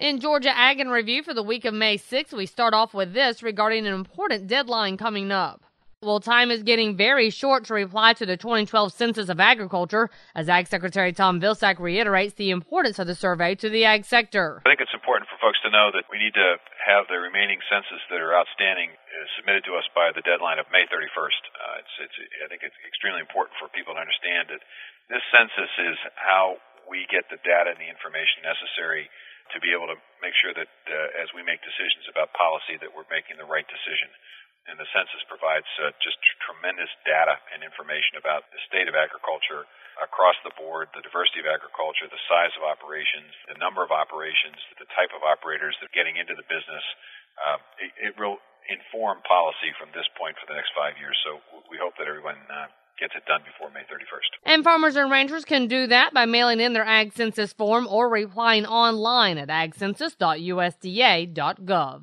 In Georgia Ag in Review for the week of May 6th, we start off with this regarding an important deadline coming up. Well, time is getting very short to reply to the 2012 Census of Agriculture, as Ag Secretary Tom Vilsack reiterates the importance of the survey to the ag sector. I think it's important for folks to know that we need to have the remaining census that are outstanding uh, submitted to us by the deadline of May 31st. Uh, it's, it's, I think it's extremely important for people to understand that this census is how we get the data and the information necessary to be able to make sure that uh, as we make decisions about policy that we're making the right decision. And the census provides uh, just tremendous data and information about the state of agriculture across the board, the diversity of agriculture, the size of operations, the number of operations, the type of operators that are getting into the business. Uh, it, it will inform policy from this point for the next five years. So we hope that everyone uh, gets it done before May 31st. And farmers and ranchers can do that by mailing in their Ag Census form or replying online at agcensus.usda.gov.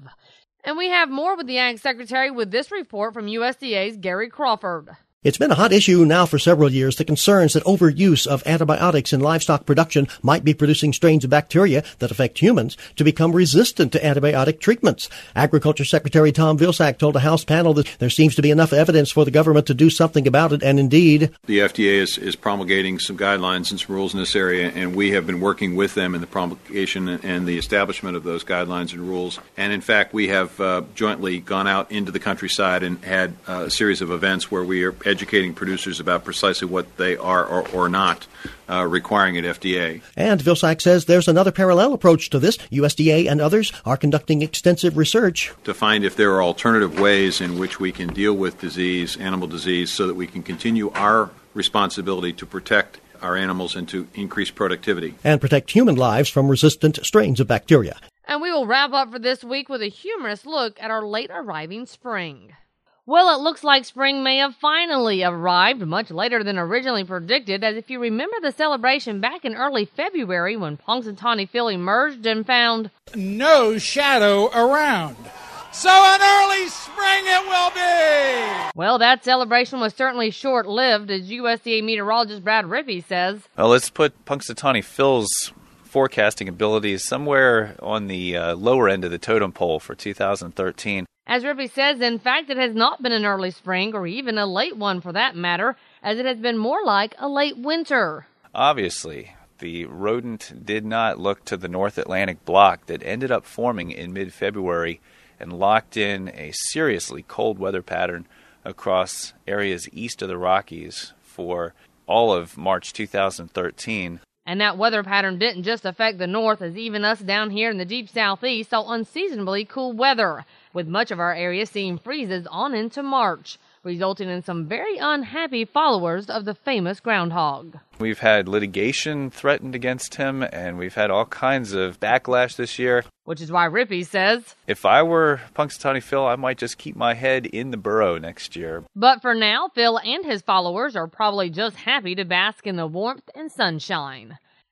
And we have more with the Ag Secretary with this report from USDA's Gary Crawford. It's been a hot issue now for several years, the concerns that overuse of antibiotics in livestock production might be producing strains of bacteria that affect humans to become resistant to antibiotic treatments. Agriculture Secretary Tom Vilsack told a House panel that there seems to be enough evidence for the government to do something about it, and indeed. The FDA is, is promulgating some guidelines and some rules in this area, and we have been working with them in the promulgation and the establishment of those guidelines and rules. And in fact, we have uh, jointly gone out into the countryside and had uh, a series of events where we are educating educating producers about precisely what they are or, or not uh, requiring at FDA. And Vilsack says there's another parallel approach to this. USDA and others are conducting extensive research to find if there are alternative ways in which we can deal with disease, animal disease, so that we can continue our responsibility to protect our animals and to increase productivity. And protect human lives from resistant strains of bacteria. And we will wrap up for this week with a humorous look at our late arriving spring. Well, it looks like spring may have finally arrived much later than originally predicted, as if you remember the celebration back in early February when Punxsutawney Phil emerged and found no shadow around. So an early spring it will be! Well, that celebration was certainly short lived, as USDA meteorologist Brad Rippey says. Well, let's put Punxsutawney Phil's forecasting abilities somewhere on the uh, lower end of the totem pole for 2013. As Rippey says, in fact, it has not been an early spring, or even a late one for that matter, as it has been more like a late winter. Obviously, the rodent did not look to the North Atlantic block that ended up forming in mid February and locked in a seriously cold weather pattern across areas east of the Rockies for all of March 2013. And that weather pattern didn't just affect the north, as even us down here in the deep southeast saw unseasonably cool weather with much of our area seeing freezes on into March, resulting in some very unhappy followers of the famous groundhog. We've had litigation threatened against him, and we've had all kinds of backlash this year. Which is why Rippey says, If I were Punxsutawney Phil, I might just keep my head in the burrow next year. But for now, Phil and his followers are probably just happy to bask in the warmth and sunshine.